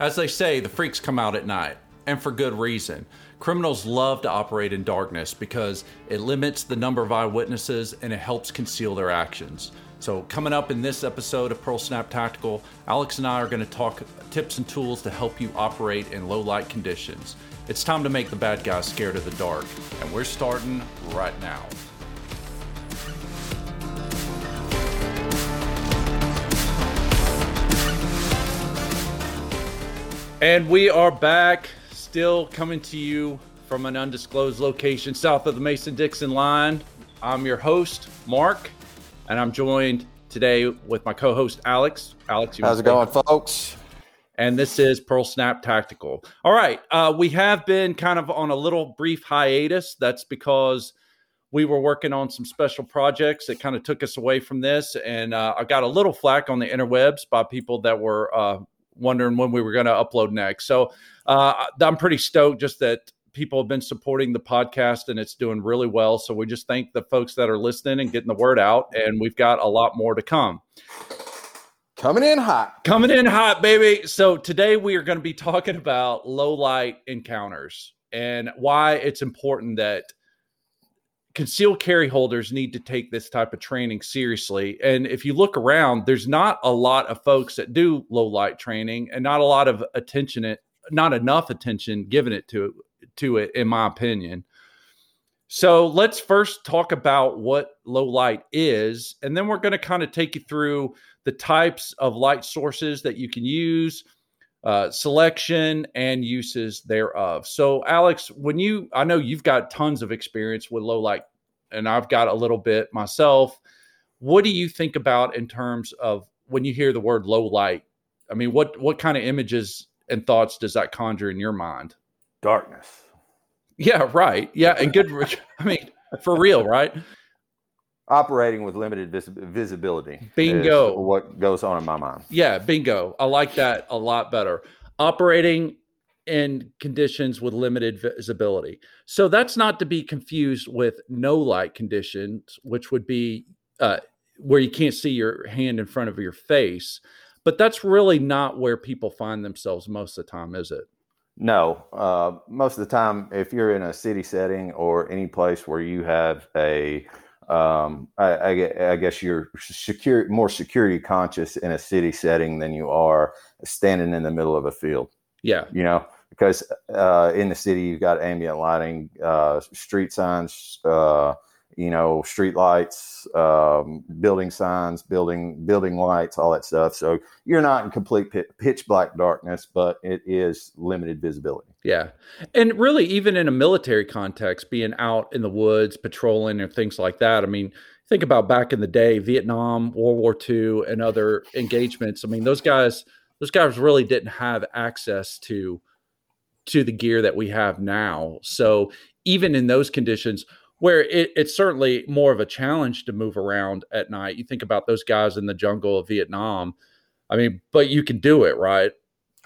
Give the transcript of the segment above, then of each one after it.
As they say, the freaks come out at night, and for good reason. Criminals love to operate in darkness because it limits the number of eyewitnesses and it helps conceal their actions. So, coming up in this episode of Pearl Snap Tactical, Alex and I are going to talk tips and tools to help you operate in low light conditions. It's time to make the bad guys scared of the dark, and we're starting right now. And we are back, still coming to you from an undisclosed location south of the Mason Dixon line. I'm your host, Mark, and I'm joined today with my co host, Alex. Alex, how's it going, folks? And this is Pearl Snap Tactical. All right. Uh, we have been kind of on a little brief hiatus. That's because we were working on some special projects that kind of took us away from this. And uh, I got a little flack on the interwebs by people that were uh, wondering when we were going to upload next. So uh, I'm pretty stoked just that people have been supporting the podcast and it's doing really well. So we just thank the folks that are listening and getting the word out. And we've got a lot more to come. Coming in hot. Coming in hot, baby. So today we are going to be talking about low light encounters and why it's important that concealed carry holders need to take this type of training seriously. And if you look around, there's not a lot of folks that do low light training and not a lot of attention it not enough attention given it to to it in my opinion. So let's first talk about what low light is and then we're going to kind of take you through the types of light sources that you can use uh, selection and uses thereof. So, Alex, when you, I know you've got tons of experience with low light, and I've got a little bit myself. What do you think about in terms of when you hear the word low light? I mean, what what kind of images and thoughts does that conjure in your mind? Darkness. Yeah, right. Yeah, and good. I mean, for real, right? Operating with limited vis- visibility. Bingo. What goes on in my mind. Yeah, bingo. I like that a lot better. Operating in conditions with limited visibility. So that's not to be confused with no light conditions, which would be uh, where you can't see your hand in front of your face. But that's really not where people find themselves most of the time, is it? No. Uh, most of the time, if you're in a city setting or any place where you have a um, I, I, I, guess you're secure, more security conscious in a city setting than you are standing in the middle of a field. Yeah, you know, because uh, in the city you've got ambient lighting, uh, street signs, uh, you know, street lights, um, building signs, building building lights, all that stuff. So you're not in complete pitch black darkness, but it is limited visibility. Yeah. And really, even in a military context, being out in the woods, patrolling, or things like that. I mean, think about back in the day, Vietnam, World War II, and other engagements. I mean, those guys, those guys really didn't have access to to the gear that we have now. So even in those conditions, where it, it's certainly more of a challenge to move around at night. You think about those guys in the jungle of Vietnam. I mean, but you can do it, right?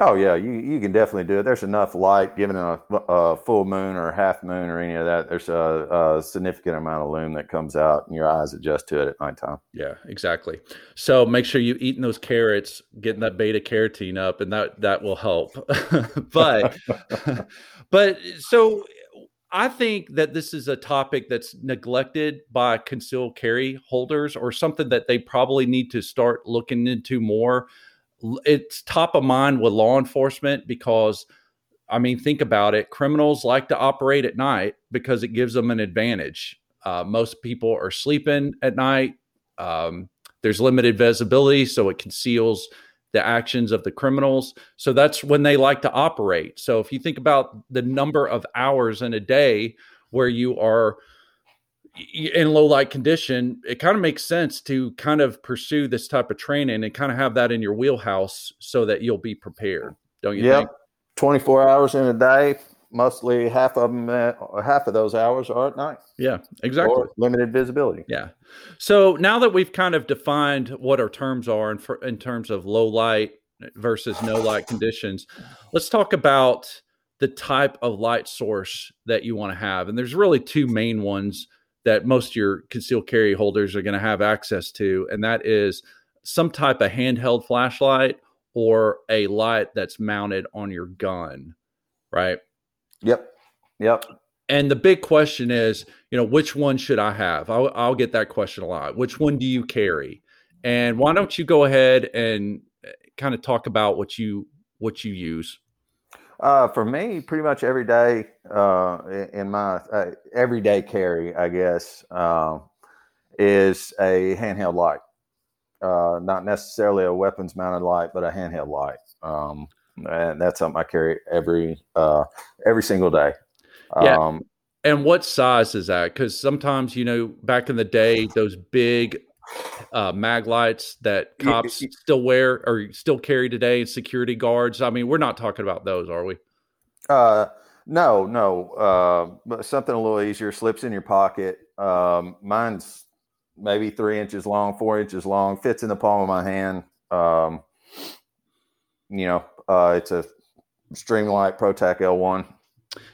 Oh yeah, you you can definitely do it. There's enough light, given a, a full moon or half moon or any of that. There's a, a, significant amount of lume that comes out, and your eyes adjust to it at nighttime. Yeah, exactly. So make sure you eating those carrots, getting that beta carotene up, and that that will help. but but so I think that this is a topic that's neglected by concealed carry holders, or something that they probably need to start looking into more it's top of mind with law enforcement because I mean, think about it. Criminals like to operate at night because it gives them an advantage. Uh, most people are sleeping at night. Um, there's limited visibility, so it conceals the actions of the criminals. So that's when they like to operate. So if you think about the number of hours in a day where you are in low light condition, it kind of makes sense to kind of pursue this type of training and kind of have that in your wheelhouse so that you'll be prepared. Don't you yep. think? 24 hours in a day, mostly half of them, uh, half of those hours are at night. Yeah, exactly. Or limited visibility. Yeah. So now that we've kind of defined what our terms are in, for, in terms of low light versus no light conditions, let's talk about the type of light source that you want to have. And there's really two main ones that most of your concealed carry holders are going to have access to, and that is some type of handheld flashlight or a light that's mounted on your gun, right? Yep. Yep. And the big question is, you know, which one should I have? I'll, I'll get that question a lot. Which one do you carry? And why don't you go ahead and eh, kind of talk about what you what you use? Uh, for me, pretty much every day uh, in my uh, everyday carry, I guess, uh, is a handheld light. Uh, not necessarily a weapons mounted light, but a handheld light. Um, and that's something I carry every uh, every single day. Yeah. Um, and what size is that? Because sometimes you know, back in the day, those big uh, mag lights that cops still wear or still carry today, and security guards. I mean, we're not talking about those, are we? Uh, no, no. Uh, but something a little easier slips in your pocket. Um, mine's maybe three inches long, four inches long, fits in the palm of my hand. Um, you know, uh, it's a Streamlight ProTac L1.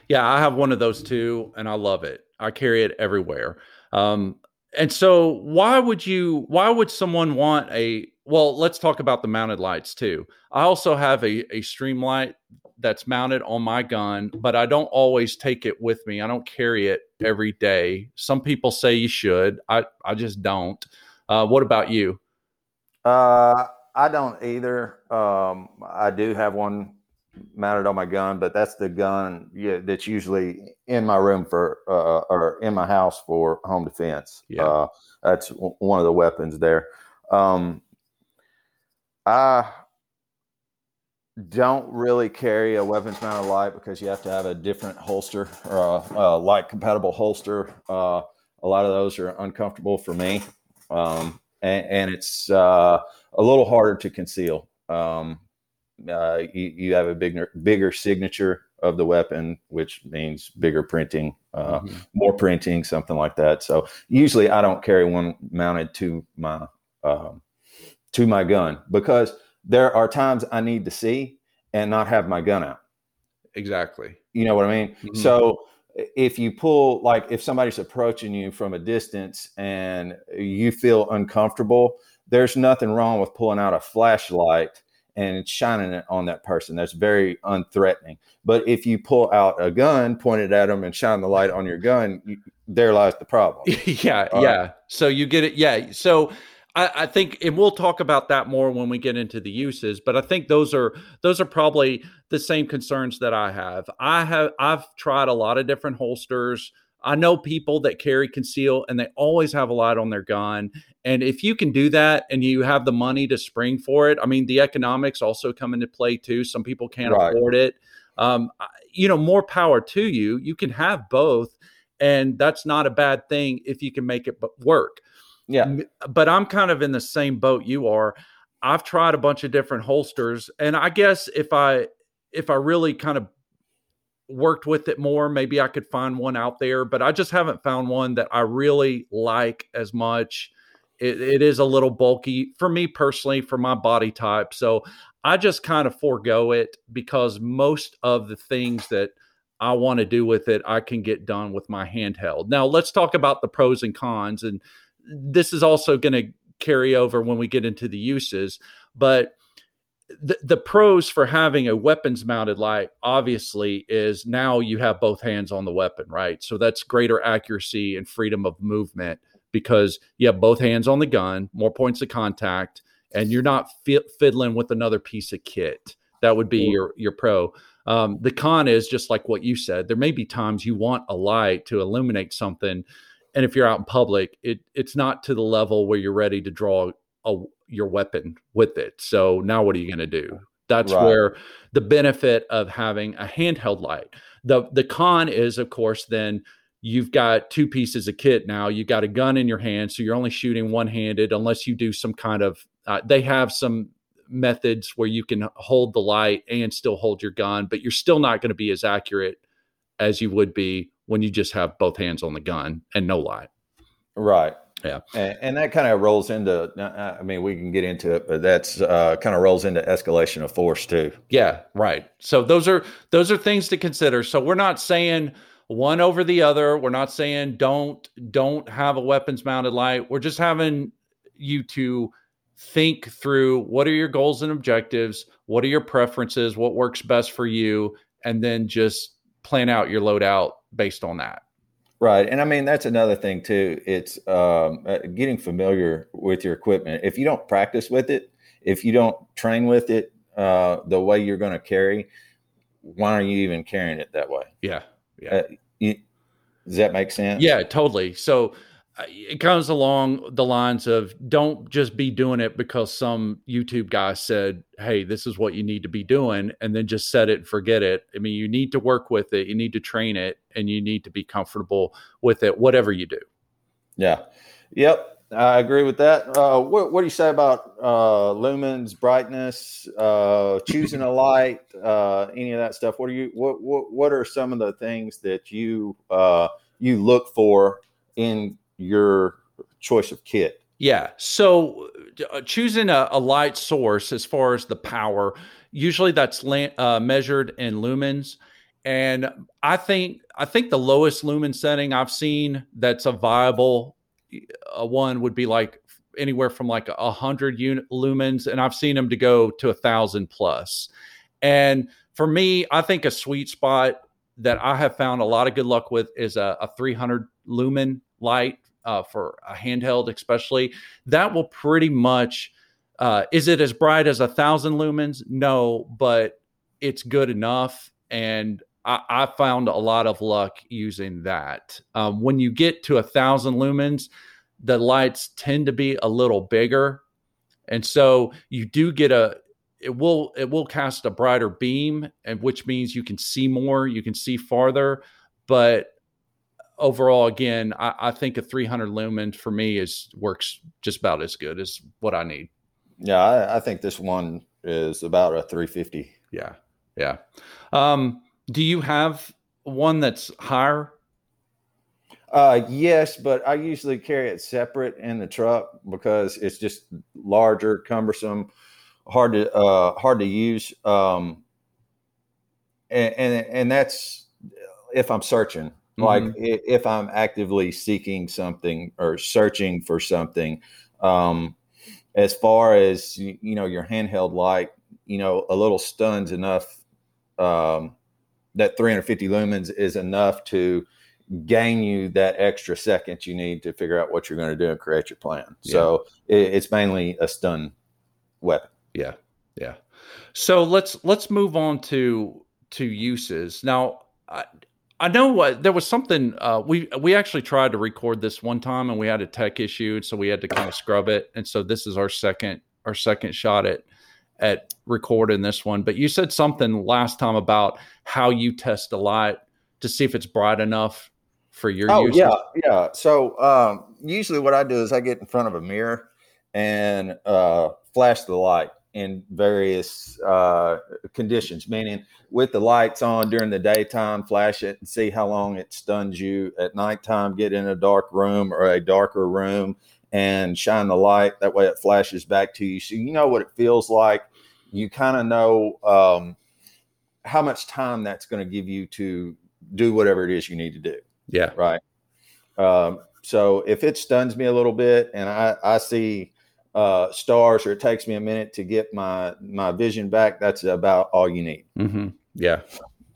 Yeah, I have one of those too, and I love it. I carry it everywhere. Um, and so, why would you? Why would someone want a? Well, let's talk about the mounted lights too. I also have a a Streamlight that's mounted on my gun, but I don't always take it with me. I don't carry it every day. Some people say you should. I I just don't. Uh, what about you? Uh, I don't either. Um, I do have one mounted on my gun, but that's the gun yeah, that's usually in my room for uh, or in my house for home defense. Yeah, uh, that's w- one of the weapons there. Um, I don't really carry a weapons mounted light because you have to have a different holster or a, a light compatible holster. Uh, a lot of those are uncomfortable for me, um, and, and, it's uh, a little harder to conceal. Um, uh, you, you, have a bigger bigger signature of the weapon, which means bigger printing, uh, mm-hmm. more printing, something like that. So usually I don't carry one mounted to my um, to my gun because there are times I need to see and not have my gun out. Exactly. You know what I mean? Mm-hmm. So if you pull like if somebody's approaching you from a distance and you feel uncomfortable, there's nothing wrong with pulling out a flashlight and shining it on that person. That's very unthreatening. But if you pull out a gun, point it at them, and shine the light on your gun, you, there lies the problem. yeah, All yeah. Right. So you get it. Yeah. So I, I, think, and we'll talk about that more when we get into the uses. But I think those are those are probably the same concerns that I have. I have I've tried a lot of different holsters. I know people that carry conceal and they always have a light on their gun. And if you can do that and you have the money to spring for it, I mean, the economics also come into play too. Some people can't right. afford it. Um, you know, more power to you. You can have both. And that's not a bad thing if you can make it work. Yeah. But I'm kind of in the same boat you are. I've tried a bunch of different holsters. And I guess if I, if I really kind of worked with it more, maybe I could find one out there, but I just haven't found one that I really like as much. It, it is a little bulky for me personally, for my body type. So I just kind of forego it because most of the things that I want to do with it, I can get done with my handheld. Now, let's talk about the pros and cons. And this is also going to carry over when we get into the uses. But the, the pros for having a weapons mounted light obviously is now you have both hands on the weapon, right? So that's greater accuracy and freedom of movement because you have both hands on the gun, more points of contact, and you're not fi- fiddling with another piece of kit. That would be your your pro. Um, the con is just like what you said. There may be times you want a light to illuminate something, and if you're out in public, it it's not to the level where you're ready to draw a, your weapon with it. So now what are you going to do? That's right. where the benefit of having a handheld light. The the con is of course then you've got two pieces of kit now. You've got a gun in your hand, so you're only shooting one handed unless you do some kind of. Uh, they have some methods where you can hold the light and still hold your gun, but you're still not going to be as accurate as you would be when you just have both hands on the gun and no light. Right. Yeah, and, and that kind of rolls into. I mean, we can get into it, but that's uh, kind of rolls into escalation of force too. Yeah, right. So those are those are things to consider. So we're not saying one over the other. We're not saying don't don't have a weapons mounted light. We're just having you to think through what are your goals and objectives, what are your preferences, what works best for you, and then just plan out your loadout based on that. Right. And I mean, that's another thing too. It's um, uh, getting familiar with your equipment. If you don't practice with it, if you don't train with it uh, the way you're going to carry, why are you even carrying it that way? Yeah. Yeah. Uh, you, does that make sense? Yeah, totally. So it comes along the lines of don't just be doing it because some YouTube guy said, "Hey, this is what you need to be doing," and then just set it and forget it. I mean, you need to work with it, you need to train it, and you need to be comfortable with it, whatever you do. Yeah. Yep. I agree with that. Uh, what, what, do you say about uh, lumens, brightness, uh, choosing a light, uh, any of that stuff? What are you? What, what What are some of the things that you uh, you look for in your choice of kit? Yeah. So uh, choosing a, a, light source as far as the power, usually that's uh, measured in lumens. And I think I think the lowest lumen setting I've seen that's a viable uh, one would be like anywhere from like a hundred unit lumens, and I've seen them to go to a thousand plus. And for me, I think a sweet spot that I have found a lot of good luck with is a, a 300 lumen light uh, for a handheld, especially, that will pretty much. Uh, is it as bright as a thousand lumens? No, but it's good enough. And I, I found a lot of luck using that. Um, when you get to a thousand lumens, the lights tend to be a little bigger. And so you do get a, it will it will cast a brighter beam and which means you can see more you can see farther but overall, again, I, I, think a 300 lumen for me is works just about as good as what I need. Yeah, I, I think this one is about a 350. Yeah, yeah. Um, do you have one that's higher? Uh, yes, but I usually carry it separate in the truck because it's just larger, cumbersome, hard to uh, hard to use. Um, and, and and that's if I'm searching like mm-hmm. if i'm actively seeking something or searching for something um as far as you know your handheld light you know a little stun's enough um that 350 lumens is enough to gain you that extra second you need to figure out what you're going to do and create your plan. Yeah. so it, it's mainly a stun weapon. Yeah. Yeah. So let's let's move on to to uses. Now I, I know what there was something uh, we we actually tried to record this one time and we had a tech issue, so we had to kind of scrub it. And so this is our second our second shot at at recording this one. But you said something last time about how you test a light to see if it's bright enough for your oh, yeah, yeah. So um, usually what I do is I get in front of a mirror and uh, flash the light in various uh, conditions, meaning with the lights on during the daytime, flash it and see how long it stuns you. At nighttime, get in a dark room or a darker room and shine the light. That way it flashes back to you. So you know what it feels like. You kind of know um, how much time that's going to give you to do whatever it is you need to do. Yeah. Right. Um, so if it stuns me a little bit and I, I see uh, stars or it takes me a minute to get my my vision back, that's about all you need. Mm-hmm. Yeah,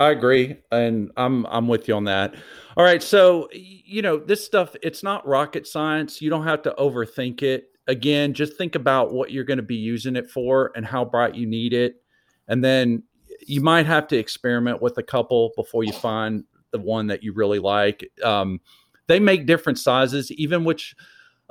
I agree, and I'm I'm with you on that. All right, so you know this stuff it's not rocket science. You don't have to overthink it. Again, just think about what you're going to be using it for and how bright you need it, and then you might have to experiment with a couple before you find the one that you really like. Um, they make different sizes, even which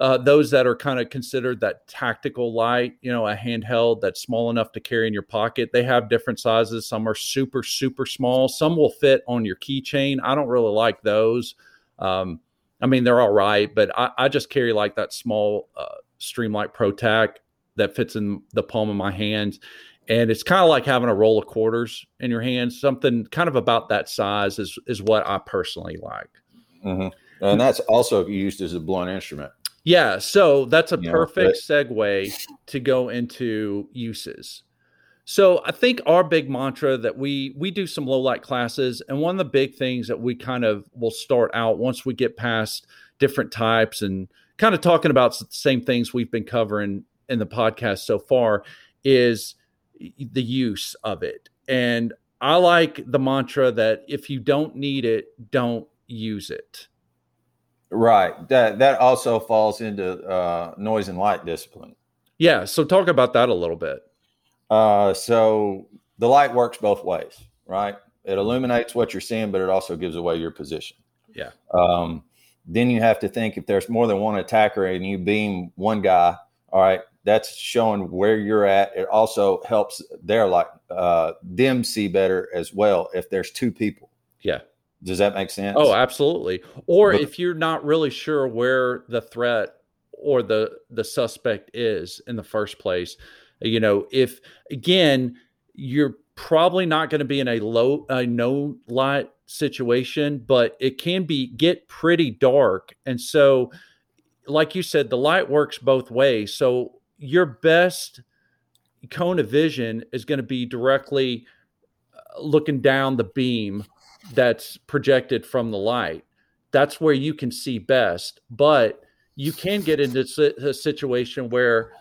uh, those that are kind of considered that tactical light, you know, a handheld that's small enough to carry in your pocket. They have different sizes. Some are super, super small. Some will fit on your keychain. I don't really like those. Um, I mean, they're all right, but I, I just carry like that small uh, Streamlight Pro Tac that fits in the palm of my hands. And it's kind of like having a roll of quarters in your hands. Something kind of about that size is is what I personally like. Mm-hmm. And that's also used as a blunt instrument. Yeah, so that's a you perfect know, but- segue to go into uses. So I think our big mantra that we we do some low light classes, and one of the big things that we kind of will start out once we get past different types and kind of talking about the same things we've been covering in the podcast so far is the use of it. And I like the mantra that if you don't need it, don't use it. Right. That that also falls into uh, noise and light discipline. Yeah. So talk about that a little bit. Uh, so the light works both ways, right? It illuminates what you're seeing, but it also gives away your position. Yeah. Um, then you have to think if there's more than one attacker and you beam one guy, all right, that's showing where you're at. It also helps their like uh, them see better as well if there's two people. Yeah. Does that make sense? Oh, absolutely. Or but, if you're not really sure where the threat or the the suspect is in the first place, you know, if again you're probably not going to be in a low a no light situation, but it can be get pretty dark, and so like you said, the light works both ways. So your best cone of vision is going to be directly uh, looking down the beam that's projected from the light. That's where you can see best. But you can get into a situation where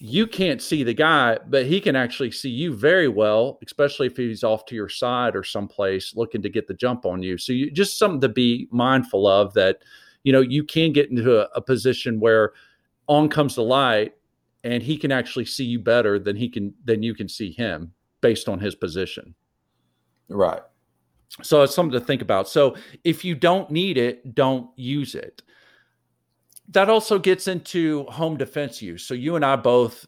you can't see the guy, but he can actually see you very well, especially if he's off to your side or someplace looking to get the jump on you. So you just something to be mindful of that, you know, you can get into a, a position where on comes the light and he can actually see you better than he can than you can see him based on his position. Right. So it's something to think about. So if you don't need it, don't use it. That also gets into home defense use. So you and I both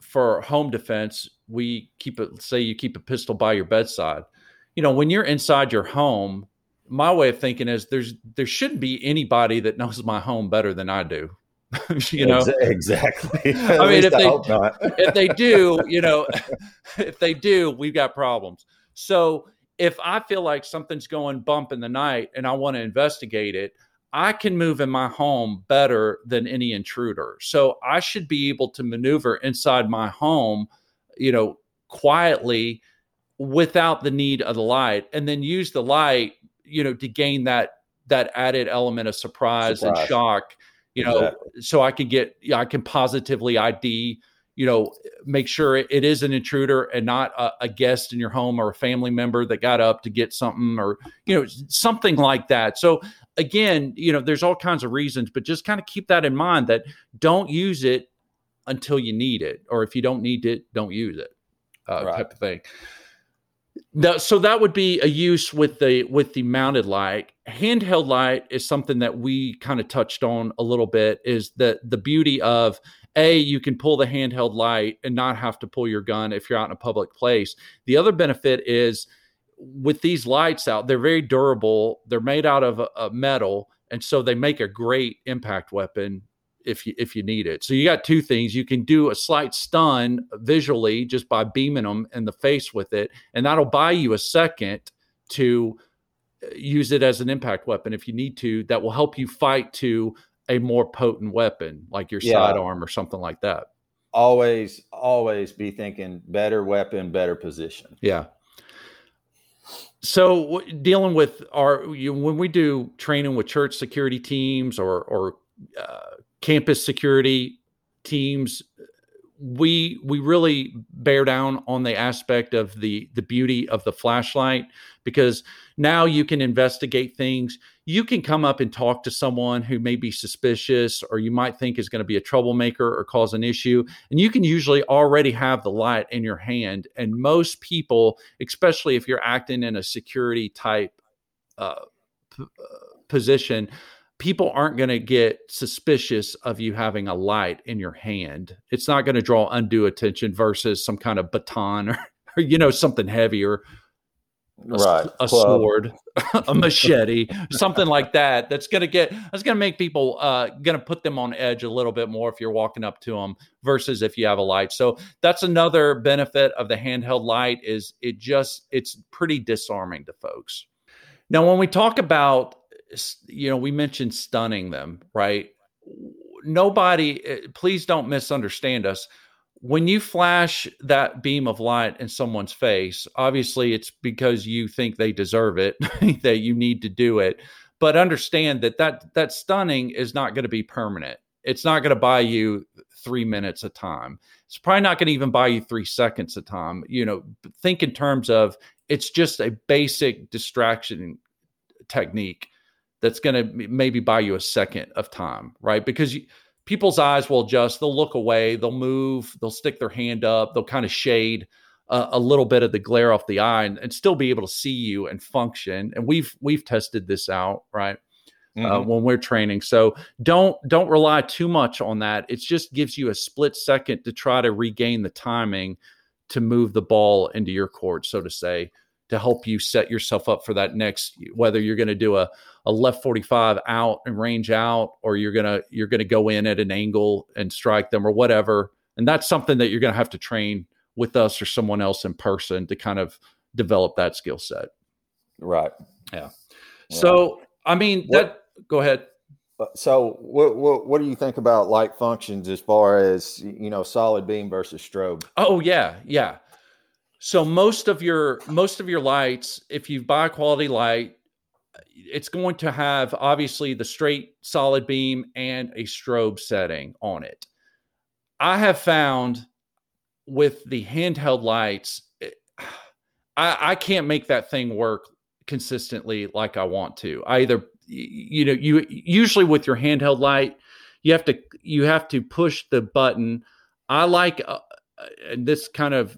for home defense, we keep it say you keep a pistol by your bedside. You know, when you're inside your home, my way of thinking is there's there shouldn't be anybody that knows my home better than I do. you know exactly. I mean, if they if they do, you know, if they do, we've got problems. So if I feel like something's going bump in the night and I want to investigate it, I can move in my home better than any intruder. So I should be able to maneuver inside my home, you know, quietly without the need of the light and then use the light, you know, to gain that that added element of surprise, surprise. and shock you know, exactly. so I can get, I can positively ID, you know, make sure it is an intruder and not a, a, guest in your home or a family member that got up to get something or, you know, something like that. So again, you know, there's all kinds of reasons, but just kind of keep that in mind that don't use it until you need it, or if you don't need it, don't use it, uh, right. type of thing Now, so that would be a use with the with the mounted light handheld light is something that we kind of touched on a little bit is that the beauty of a you can pull the handheld light and not have to pull your gun if you're out in a public place the other benefit is with these lights out they're very durable they're made out of a, a metal and so they make a great impact weapon if you if you need it. So you got two things. You can do a slight stun visually just by beaming them in the face with it, and that'll buy you a second to uh, use it as an impact weapon if you need to. That will help you fight to a more potent weapon like your yeah. sidearm or something like that. Always, always be thinking better weapon, better position. Yeah. So dealing with our you, when we do training with church security teams or or uh, campus security teams we we really bear down on the aspect of the the beauty of the flashlight because now you can investigate things you can come up and talk to someone who may be suspicious or you might think is going to be a troublemaker or cause an issue and you can usually already have the light in your hand and most people especially if you're acting in a security type uh, p- uh, position people aren't going to get suspicious of you having a light in your hand. It's not going to draw undue attention versus some kind of baton or, or you know, something heavier. A, right. a sword, a machete, something like that. That's gonna get. That's gonna make people. Uh, gonna put them on edge a little bit more if you're walking up to them versus if you have a light. So that's another benefit of the handheld light is it just it's pretty disarming to folks. Now, when we talk about you know, we mentioned stunning them, right? Nobody, eh, please don't misunderstand us. When you flash that beam of light in someone's face, obviously it's because you think they deserve it, that you need to do it. But understand that that that stunning is not going to be permanent. It's not going to buy you three minutes of time. It's probably not going to even buy you three seconds of time. You know, think in terms of it's just a basic distraction technique that's going to maybe buy you a second of time, right? Because you, people's eyes will adjust, they'll look away, they'll move, they'll stick their hand up, they'll kind of shade a, a little bit of the glare off the eye and, and, still be able to see you and function. And we've we've tested this out, right? Uh, mm-hmm. Uh, when we're training, so don't don't rely too much on that. It just gives you a split second to try to regain the timing to move the ball into your court, so to say, to help you set yourself up for that next. Whether you're going to do a a left 45 out and range out, or you're gonna you're gonna go in at an angle and strike them, or whatever. And that's something that you're going to have to train with us or someone else in person to kind of develop that skill set. Right. Yeah. So, I mean, what, that go ahead. Uh, so, what, what what do you think about light functions as far as you know, solid beam versus strobe? Oh yeah, yeah. So most of your most of your lights, if you buy a quality light, it's going to have obviously the straight solid beam and a strobe setting on it. I have found with the handheld lights, it, I, I can't make that thing work consistently like I want to. I either you know you usually with your handheld light you have to you have to push the button. I like uh, and this kind of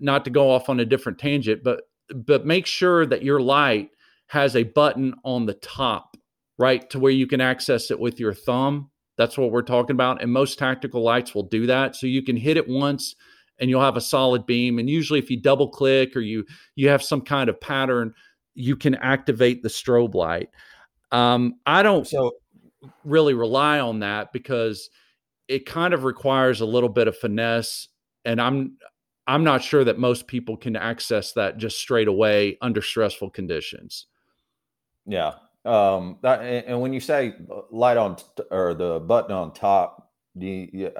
not to go off on a different tangent, but but make sure that your light has a button on the top, right, to where you can access it with your thumb. That's what we're talking about, and most tactical lights will do that. So you can hit it once and you'll have a solid beam. And usually, if you double click or you you have some kind of pattern, you can activate the strobe light. Um, I don't so really rely on that because it kind of requires a little bit of finesse, and I'm I'm not sure that most people can access that just straight away under stressful conditions. Yeah. Um, that, and when you say light on t- or the button on top, do you,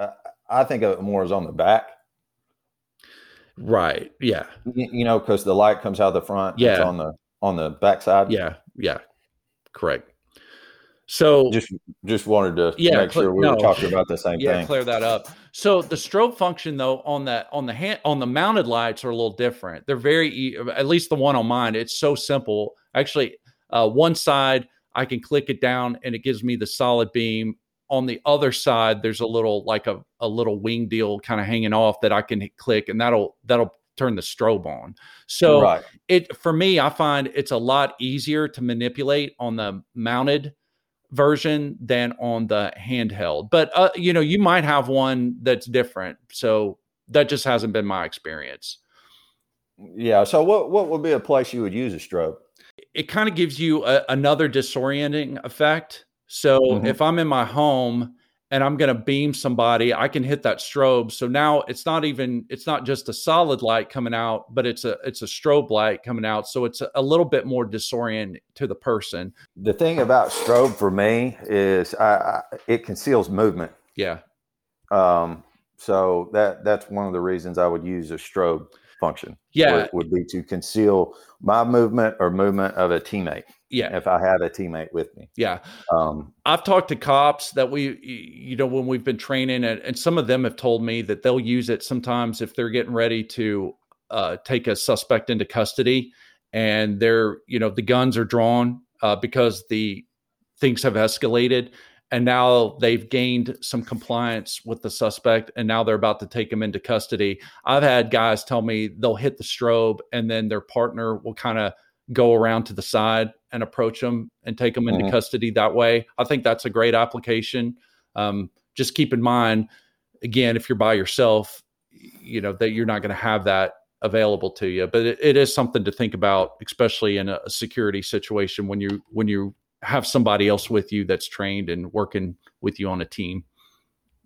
I think of it more as on the back. Right. Yeah. You, you know, because the light comes out of the front. Yeah. on the on the backside. Yeah. Yeah. Correct. So just just wanted to yeah, make sure we no, were talking about the same yeah, thing. Yeah, clear that up. So the strobe function though on that on the hand on the mounted lights are a little different. They're very at least the one on mine. It's so simple. Actually, uh, one side I can click it down and it gives me the solid beam on the other side there's a little like a, a little wing deal kind of hanging off that i can click and that'll that'll turn the strobe on so right. it for me i find it's a lot easier to manipulate on the mounted version than on the handheld. But uh, you know you might have one that's different. So that just hasn't been my experience. Yeah so what what would be a place you would use a strobe it kind of gives you a, another disorienting effect. So mm-hmm. if I'm in my home and I'm going to beam somebody, I can hit that strobe. So now it's not even it's not just a solid light coming out, but it's a it's a strobe light coming out. So it's a, a little bit more disorienting to the person. The thing about strobe for me is I, I, it conceals movement. Yeah. Um. So that that's one of the reasons I would use a strobe function. Yeah. Would, would be to conceal my movement or movement of a teammate yeah. if i had a teammate with me. Yeah. Um, i've talked to cops that we you know when we've been training and, and some of them have told me that they'll use it sometimes if they're getting ready to uh, take a suspect into custody and they're you know the guns are drawn uh, because the things have escalated and now they've gained some compliance with the suspect and now they're about to take him into custody. I've had guys tell me they'll hit the strobe and then their partner will kind of go around to the side and approach them and take them into mm-hmm. custody that way. I think that's a great application. Um, just keep in mind, again, if you're by yourself, you know that you're not going to have that available to you. But it, it is something to think about, especially in a, a security situation when you when you have somebody else with you that's trained and working with you on a team.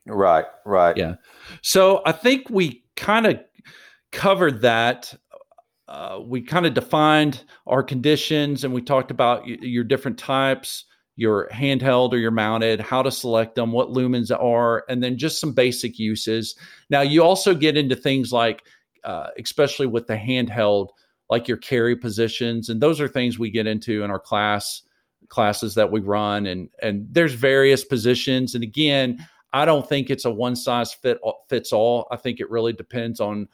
Right, right. Yeah. So I think we kind of covered that uh, we kind of defined our conditions and we talked about y- your different types your handheld or your mounted how to select them what lumens are and then just some basic uses now you also get into things like uh, especially with the handheld like your carry positions and those are things we get into in our class classes that we run and and there's various positions and again I don't think it's a one size fit fits all. I think it really depends on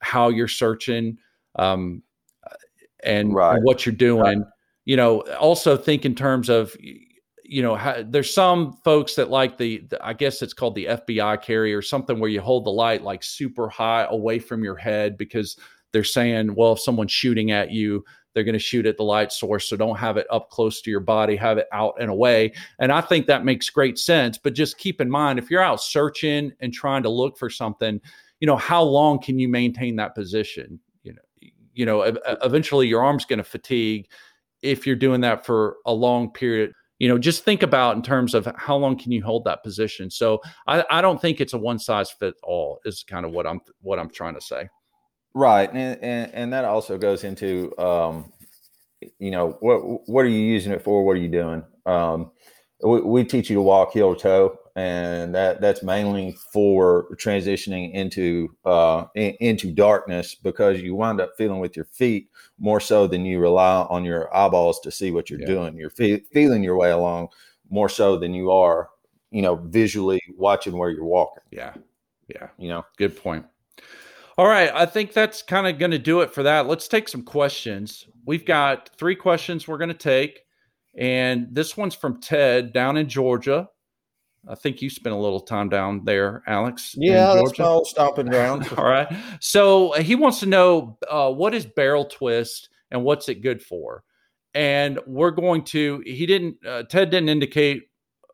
how you're searching um, and, right. what you're doing. Right. You know, also think in terms of you know, how, there's some folks that like the, the, I guess it's called the FBI carry or something where you hold the light like super high away from your head because they're saying, well, if someone's shooting at you, they're going to shoot at the light source. So don't have it up close to your body, have it out and away. And I think that makes great sense. But just keep in mind, if you're out searching and trying to look for something, you know, how long can you maintain that position? You know, eventually your arm's going to fatigue if you're doing that for a long period. You know just think about in terms of how long can you hold that position. So i, I don't think it's a one size fit all is kind of what i'm what i'm trying to say. Right and and, and that also goes into um you know what what are you using it for? What are you doing? Um we, we teach you to walk heel to toe and that that's mainly for transitioning into uh, in, into darkness because you wind up feeling with your feet more so than you rely on your eyeballs to see what you're yeah. doing. You're fe- feeling your way along more so than you are, you know, visually watching where you're walking. Yeah, yeah, you know, good point. All right, I think that's kind of going to do it for that. Let's take some questions. We've got three questions we're going to take. And this one's from Ted down in Georgia. I think you spent a little time down there, Alex. Yeah, that's my old stomping ground. All right. So he wants to know uh, what is barrel twist and what's it good for. And we're going to. He didn't. Uh, Ted didn't indicate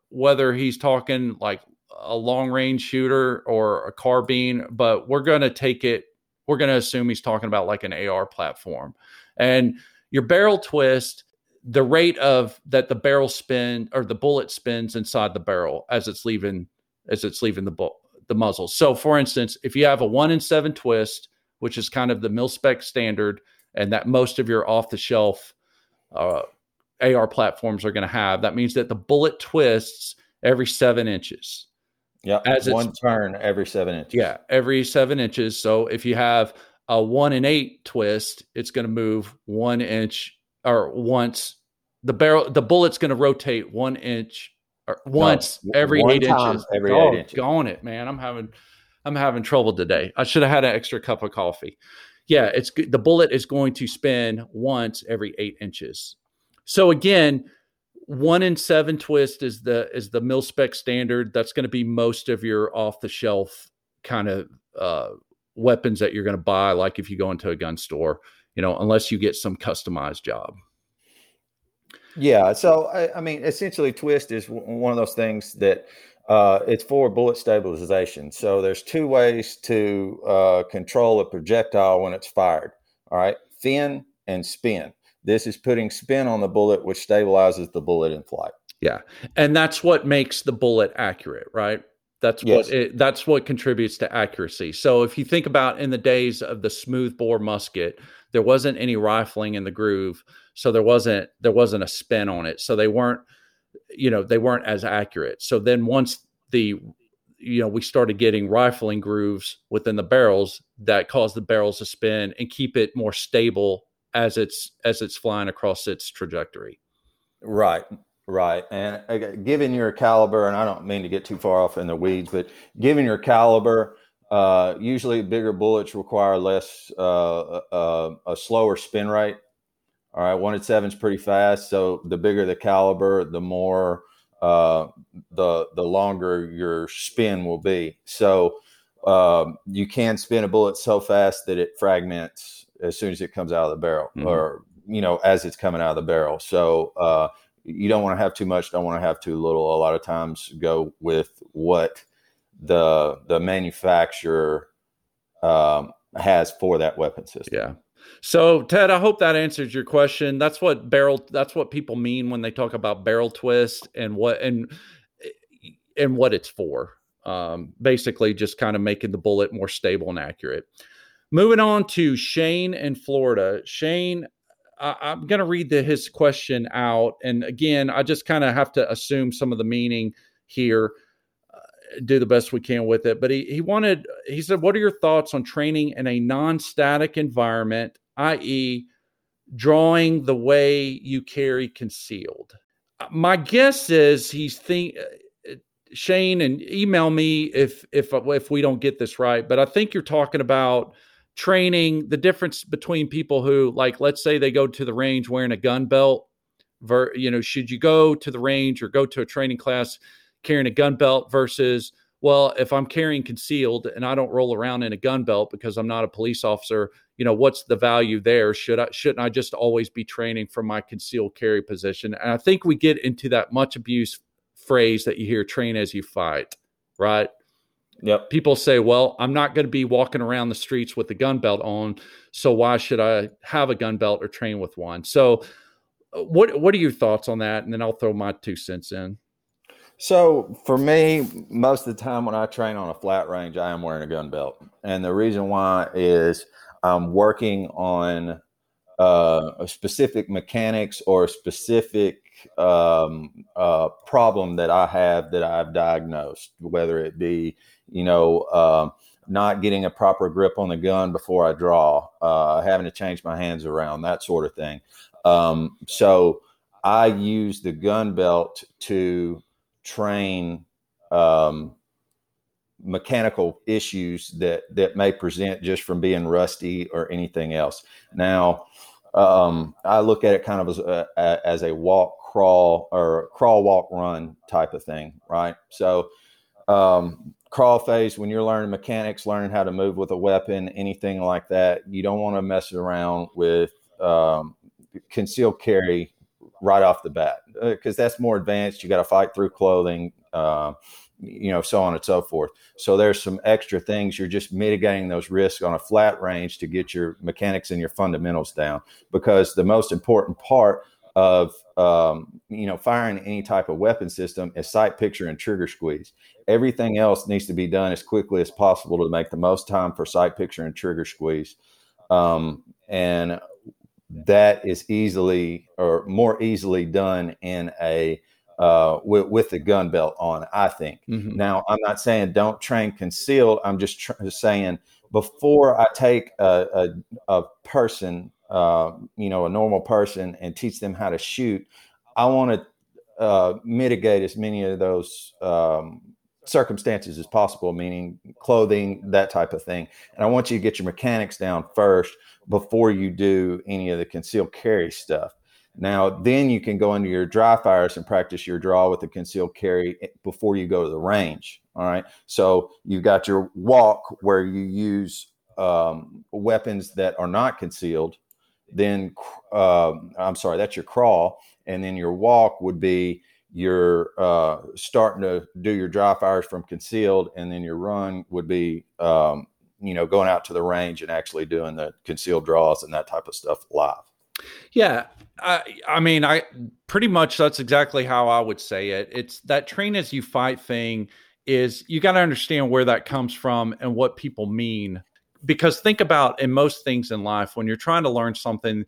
whether he's talking like a long range shooter or a carbine, but we're going to take it. We're going to assume he's talking about like an AR platform. And your barrel twist the rate of that the barrel spin or the bullet spins inside the barrel as it's leaving as it's leaving the bu- the muzzle. So, for instance, if you have a one in seven twist, which is kind of the mil spec standard, and that most of your off the shelf uh, AR platforms are going to have, that means that the bullet twists every seven inches. Yeah, as one turn every seven inches. Yeah, every seven inches. So if you have a one in eight twist, it's going to move one inch or once the barrel the bullet's going to rotate one inch or once no, every eight inches. Every oh, eight inches. Going it, man. I'm having I'm having trouble today. I should have had an extra cup of coffee. Yeah, it's the bullet is going to spin once every eight inches. So again, one in seven twist is the is the mil spec standard. That's going to be most of your off the shelf kind of uh, weapons that you're going to buy. Like if you go into a gun store, you know, unless you get some customized job. Yeah. So, I, I mean, essentially, twist is one of those things that uh, it's for bullet stabilization. So, there's two ways to uh, control a projectile when it's fired. All right. Fin and spin. This is putting spin on the bullet, which stabilizes the bullet in flight. Yeah. And that's what makes the bullet accurate, right? That's yes. what it, that's what contributes to accuracy. So if you think about in the days of the smoothbore musket, there wasn't any rifling in the groove, so there wasn't there wasn't a spin on it. So they weren't you know, they weren't as accurate. So then once the you know, we started getting rifling grooves within the barrels that caused the barrels to spin and keep it more stable as it's as it's flying across its trajectory. Right. Right. And uh, given your caliber, and I don't mean to get too far off in the weeds, but given your caliber, uh, usually bigger bullets require less, uh, uh, a slower spin rate. All right. One at seven is pretty fast. So the bigger the caliber, the more, uh, the, the longer your spin will be. So, um, you can spin a bullet so fast that it fragments as soon as it comes out of the barrel mm-hmm. or, you know, as it's coming out of the barrel. So, uh, you don't want to have too much, don't want to have too little. A lot of times go with what the the manufacturer um, has for that weapon system. Yeah. So Ted, I hope that answers your question. That's what barrel that's what people mean when they talk about barrel twist and what and and what it's for. Um, basically just kind of making the bullet more stable and accurate. Moving on to Shane in Florida. Shane, I, am going to read the, his question out. And again, I just kind of have to assume some of the meaning here, do the best we can with it. But he, he wanted, he said, What are your thoughts on training in a non static environment, i.e., drawing the way you carry concealed? Uh, my guess is he's think uh, Shane, and email me if if if we don't get this right. But I think you're talking about training the difference between people who like let's say they go to the range wearing a gun belt ver, you know should you go to the range or go to a training class carrying a gun belt versus well if i'm carrying concealed and i don't roll around in a gun belt because i'm not a police officer you know what's the value there should i shouldn't i just always be training from my concealed carry position and i think we get into that much abuse phrase that you hear train as you fight right Yep. People say, well, I'm not going to be walking around the streets with a gun belt on. So why should I have a gun belt or train with one? So uh, what what are your thoughts on that? And then I'll throw my two cents in. So for me, most of the time when I train on a flat range, I am wearing a gun belt. And the reason why is I'm working on uh, specific mechanics or a specific um, uh, problem that I have that I've diagnosed, whether it be you know, uh, not getting a proper grip on the gun before I draw, uh, having to change my hands around, that sort of thing. Um, so I use the gun belt to train um, mechanical issues that that may present just from being rusty or anything else. Now, um, I look at it kind of as a, as a walk, crawl, or crawl, walk, run type of thing, right? So um, crawl phase when you're learning mechanics learning how to move with a weapon anything like that you don't want to mess around with um, concealed carry right off the bat because uh, that's more advanced. You got to fight through clothing uh, you know so on and so forth. So there's some extra things. You're just mitigating those risks on a flat range to get your mechanics and your fundamentals down because the most important part of um, you know firing any type of weapon system is sight picture and trigger squeeze. Everything else needs to be done as quickly as possible to make the most time for sight picture and trigger squeeze. Um, and that is easily or more easily done in a uh, with, with the gun belt on i think mm-hmm. now i'm not saying don't train concealed i'm just tr- saying before i take a, a, a person uh, you know, a normal person and teach them how to shoot, I want to uh, mitigate as many of those um, circumstances as possible, meaning clothing, that type of thing. And I want you to get your mechanics down first before you do any of the concealed carry stuff. Now, then you can go into your dry fires and practice your draw with the concealed carry before you go to the range. All right. So you've got your walk where you use um, weapons that are not concealed then uh, I'm sorry, that's your crawl, and then your walk would be you're uh, starting to do your dry fires from concealed, and then your run would be um, you know going out to the range and actually doing the concealed draws and that type of stuff live. Yeah, I, I mean, I pretty much that's exactly how I would say it. It's that train as you fight thing is you got to understand where that comes from and what people mean because think about in most things in life when you're trying to learn something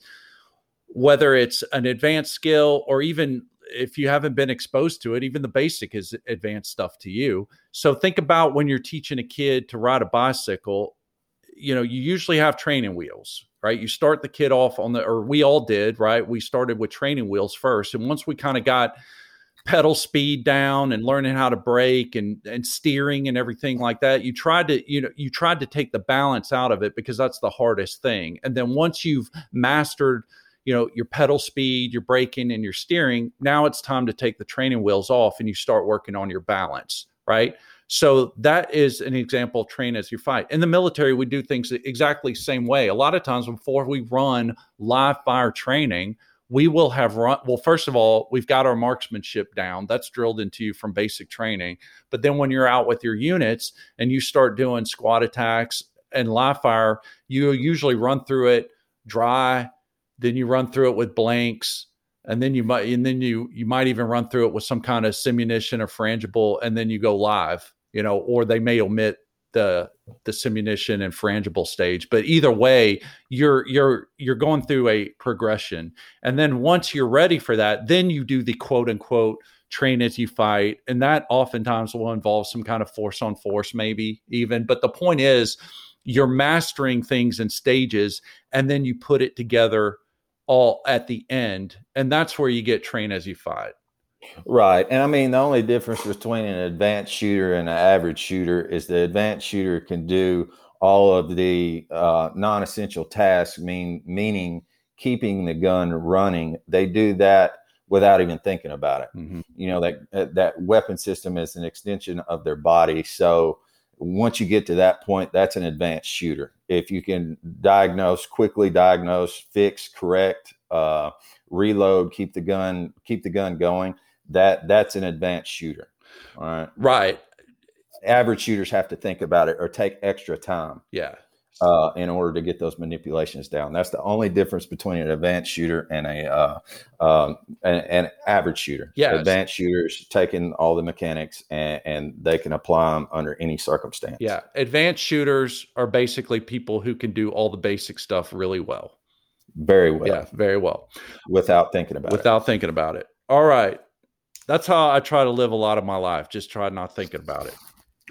whether it's an advanced skill or even if you haven't been exposed to it even the basic is advanced stuff to you. So think about when you're teaching a kid to ride a bicycle you know you usually have training wheels right? You start the kid off on the or we all did right? We started with training wheels first and once we kind of got pedal speed down and learning how to brake and and steering and everything like that you tried to you know you tried to take the balance out of it because that's the hardest thing. And then once you've mastered you know your pedal speed your braking and your steering now it's time to take the training wheels off and you start working on your balance right? So that is an example train as you fight. In the military we do things exactly same way. A lot of times before we run live fire training we will have run well first of all we've got our marksmanship down. That's drilled into you from basic training. But then when you're out with your units and you start doing squad attacks and live fire you usually run through it dry then you run through it with blanks and then you might and then you you might even run through it with some kind of simunition or frangible and then you go live you know or they may omit the the simunition and frangible stage. But either way you're you're you're going through a progression. And then once you're ready for that then you do the quote unquote train as you fight. And that oftentimes will involve some kind of force on force maybe even. But the point is you're mastering things in stages and then you put it together all at the end and that's where you get train as you fight Right. And I mean, the only difference between an advanced shooter and an average shooter is the advanced shooter can do all of the uh, non essential tasks, mean, meaning keeping the gun running. They do that without even thinking about it. Mm-hmm. You know, that, that weapon system is an extension of their body. So once you get to that point, that's an advanced shooter. If you can diagnose, quickly diagnose, fix, correct, uh, reload, keep the gun, keep the gun going that that's an advanced shooter. All right. Right. Average shooters have to think about it or take extra time. Yeah. Uh, in order to get those manipulations down. That's the only difference between an advanced shooter and a uh, um, an, an, average shooter. Yeah, advanced shooters taking all the mechanics and, and, they can apply them under any circumstance. Yeah, advanced shooters are basically people who can do all the basic stuff really well. Very well. Yeah, very well. Without thinking about Without it. Without thinking about it. All right that's how I try to live a lot of my life. Just try not thinking about it.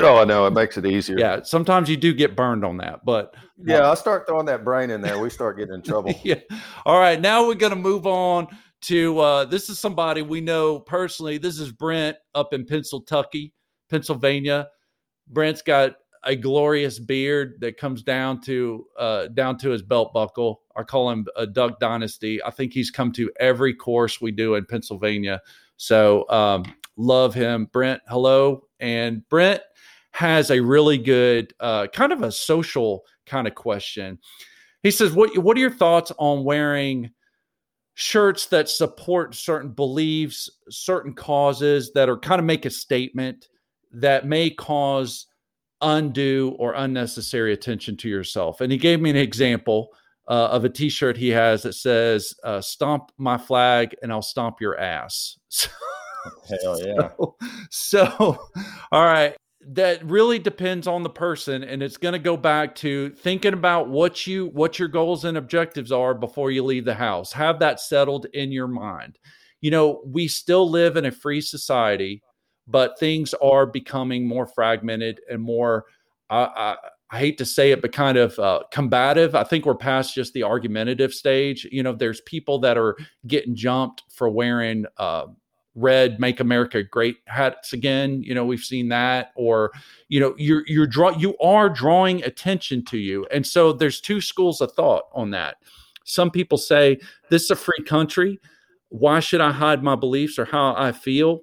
Oh, I know it makes it easier. Yeah, sometimes you do get burned on that, but yeah, I start throwing that brain in there. We start getting in trouble. yeah. All right, now we're gonna move on to uh, this is somebody we know personally. This is Brent up in Pennsylvania, Pennsylvania. Brent's got a glorious beard that comes down to uh, down to his belt buckle. I call him a Duck Dynasty. I think he's come to every course we do in Pennsylvania. So um, love him. Brent, hello. And Brent has a really good uh, kind of a social kind of question. He says, "What what are your thoughts on wearing shirts that support certain beliefs, certain causes that are kind of make a statement that may cause undue or unnecessary attention to yourself?" And he gave me an example uh, of a T-shirt he has that says uh, "Stomp my flag and I'll stomp your ass." So, Hell yeah! So, so, all right, that really depends on the person, and it's going to go back to thinking about what you what your goals and objectives are before you leave the house. Have that settled in your mind. You know, we still live in a free society, but things are becoming more fragmented and more. Uh, I hate to say it, but kind of uh, combative. I think we're past just the argumentative stage. You know, there's people that are getting jumped for wearing uh, red "Make America Great" hats again. You know, we've seen that, or you know, you're you're draw you are drawing attention to you, and so there's two schools of thought on that. Some people say this is a free country. Why should I hide my beliefs or how I feel?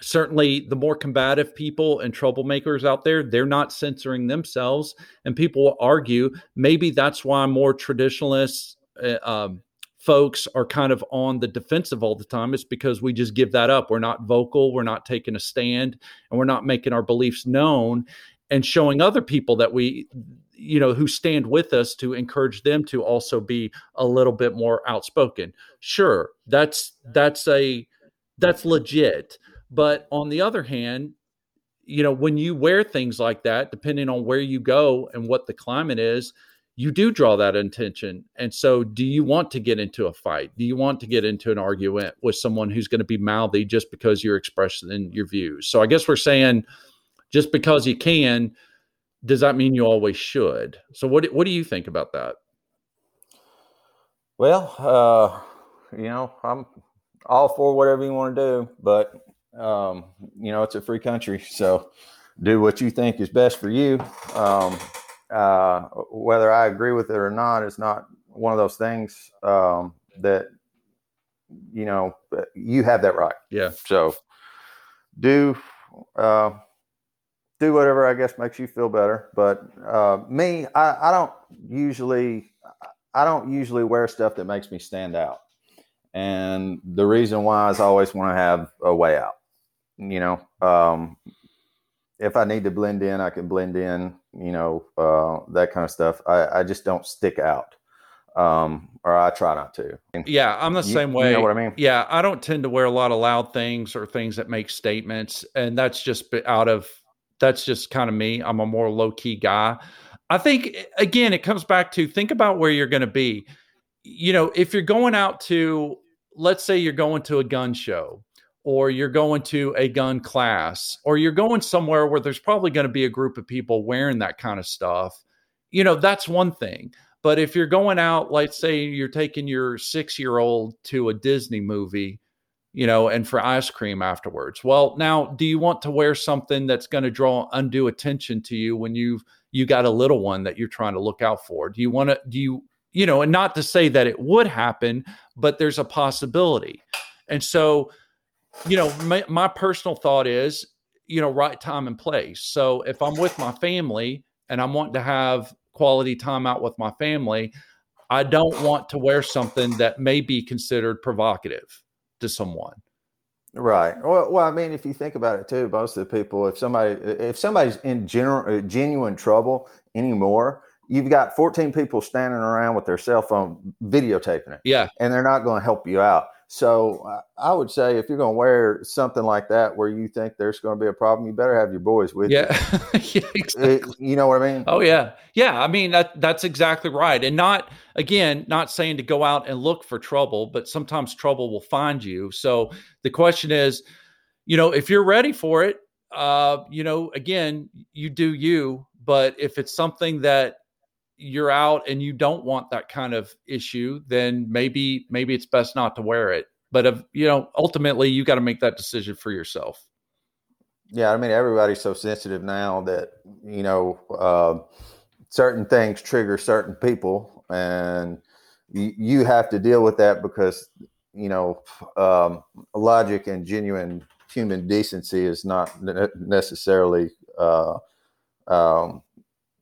certainly the more combative people and troublemakers out there they're not censoring themselves and people will argue maybe that's why more traditionalists uh, um, folks are kind of on the defensive all the time it's because we just give that up. We're not vocal we're not taking a stand and we're not making our beliefs known and showing other people that we you know who stand with us to encourage them to also be a little bit more outspoken. Sure that's that's a that's legit but on the other hand, you know, when you wear things like that, depending on where you go and what the climate is, you do draw that attention. And so, do you want to get into a fight? Do you want to get into an argument with someone who's going to be mouthy just because you're expressing your views? So, I guess we're saying just because you can, does that mean you always should? So, what what do you think about that? Well, uh, you know, I'm all for whatever you want to do, but um, you know, it's a free country, so do what you think is best for you. Um, uh, whether I agree with it or not it's not one of those things um, that you know you have that right. Yeah. So do uh, do whatever I guess makes you feel better. But uh, me, I, I don't usually I don't usually wear stuff that makes me stand out. And the reason why is I always want to have a way out you know, um, if I need to blend in, I can blend in, you know, uh, that kind of stuff. I, I just don't stick out. Um, or I try not to. Yeah, I'm the you, same way. You know what I mean? Yeah, I don't tend to wear a lot of loud things or things that make statements, and that's just out of that's just kind of me. I'm a more low key guy. I think again, it comes back to think about where you're going to be. You know, if you're going out to, let's say you're going to a gun show, or you're going to a gun class, or you're going somewhere where there's probably going to be a group of people wearing that kind of stuff, you know, that's one thing. But if you're going out, let's say you're taking your six year old to a Disney movie, you know, and for ice cream afterwards. Well, now, do you want to wear something that's going to draw undue attention to you when you've you got a little one that you're trying to look out for? Do you want to do you you know, and not to say that it would happen, but there's a possibility. And so, you know, my, my personal thought is, you know, right time and place. So if I'm with my family and I'm wanting to have quality time out with my family, I don't want to wear something that may be considered provocative to someone. Right. Well, well, I mean, if you think about it too, most of the people, if somebody, if somebody's in general, uh, genuine trouble anymore, you've got 14 people standing around with their cell phone videotaping it. Yeah. And they're not going to help you out. So I would say if you're going to wear something like that where you think there's going to be a problem, you better have your boys with yeah. you. yeah, exactly. You know what I mean? Oh yeah, yeah. I mean that that's exactly right. And not again, not saying to go out and look for trouble, but sometimes trouble will find you. So the question is, you know, if you're ready for it, uh, you know, again, you do you. But if it's something that you're out and you don't want that kind of issue, then maybe maybe it's best not to wear it. But if you know, ultimately, you got to make that decision for yourself. Yeah, I mean, everybody's so sensitive now that you know uh, certain things trigger certain people, and you, you have to deal with that because you know um, logic and genuine human decency is not necessarily uh, um,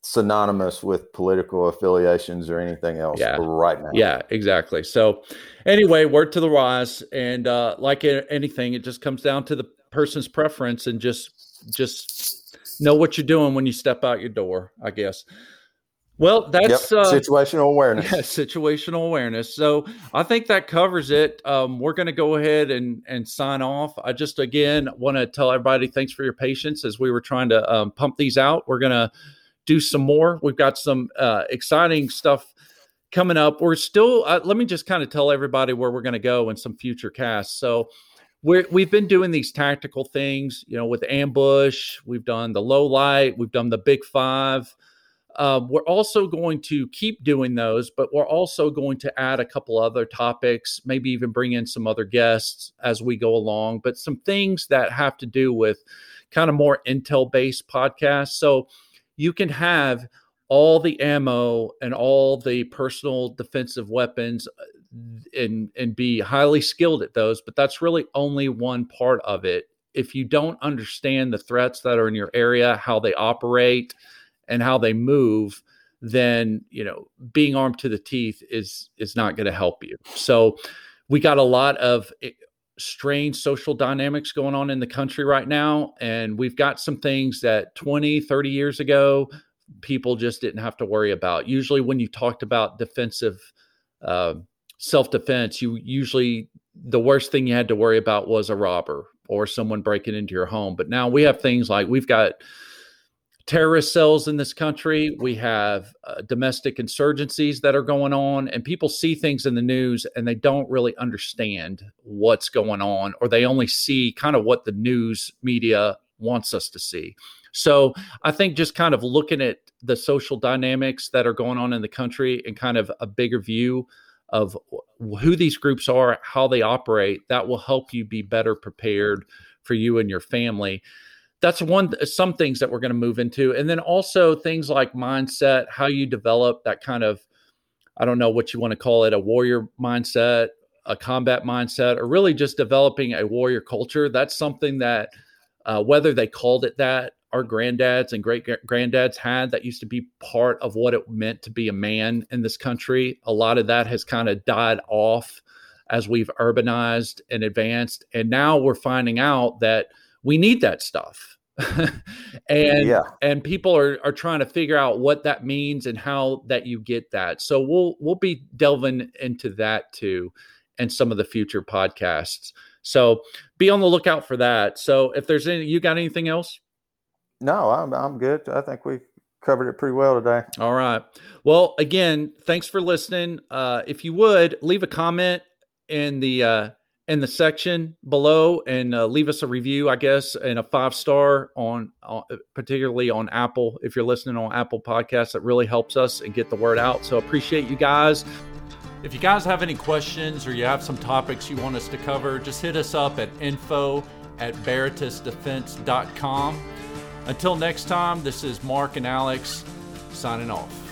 synonymous with political affiliations or anything else yeah. right now. Yeah, exactly. So, anyway, word to the wise, and uh, like anything, it just comes down to the person's preference, and just just know what you're doing when you step out your door. I guess. Well, that's yep. uh, situational awareness. Yeah, situational awareness. So I think that covers it. Um, we're going to go ahead and and sign off. I just again want to tell everybody thanks for your patience as we were trying to um, pump these out. We're going to do some more. We've got some uh, exciting stuff coming up. We're still, uh, let me just kind of tell everybody where we're going to go in some future casts. So, we we've been doing these tactical things, you know, with ambush. We've done the low light. We've done the big five. Uh, we're also going to keep doing those, but we're also going to add a couple other topics, maybe even bring in some other guests as we go along, but some things that have to do with kind of more intel based podcasts. So, you can have all the ammo and all the personal defensive weapons uh, and and be highly skilled at those but that's really only one part of it. If you don't understand the threats that are in your area how they operate and how they move then you know being armed to the teeth is is not going to help you. So we got a lot of eh, strange social dynamics going on in the country right now. And we've got some things that 20, 30 years ago, people just didn't have to worry about. Usually, when you talked about defensive uh, self defense, you usually the worst thing you had to worry about was a robber or someone breaking into your home. But now we have things like we've got terrorist cells in this country. We have uh, domestic insurgencies that are going on, and people see things in the news and they don't really understand what's going on, or they only see kind of what the news media wants us to see. So I think just kind of looking at the social dynamics that are going on in the country and kind of a bigger view of who these groups are, how they operate, that will help you be better prepared for you and your family that's one some things that we're going to move into and then also things like mindset how you develop that kind of i don't know what you want to call it a warrior mindset a combat mindset or really just developing a warrior culture. That's something that uh, whether they called it that our granddads and great granddads had that used to be part of what it meant to be a man in this country. A lot of that has kind of died off as we've urbanized and advanced and now we're finding out that we need that stuff. and yeah. and people are are trying to figure out what that means and how that you get that. So we'll we'll be delving into that too and some of the future podcasts. So be on the lookout for that. So if there's any you got anything else? No, I'm I'm good. I think we covered it pretty well today. All right. Well, again, thanks for listening. Uh, if you would leave a comment in the uh, in the section below and uh, leave us a review, I guess, and a five star on, uh, particularly on Apple. If you're listening on Apple Podcasts, that really helps us and get the word out. So appreciate you guys. If you guys have any questions or you have some topics you want us to cover, just hit us up at info at barritusdefense.com. Until next time, this is Mark and Alex signing off.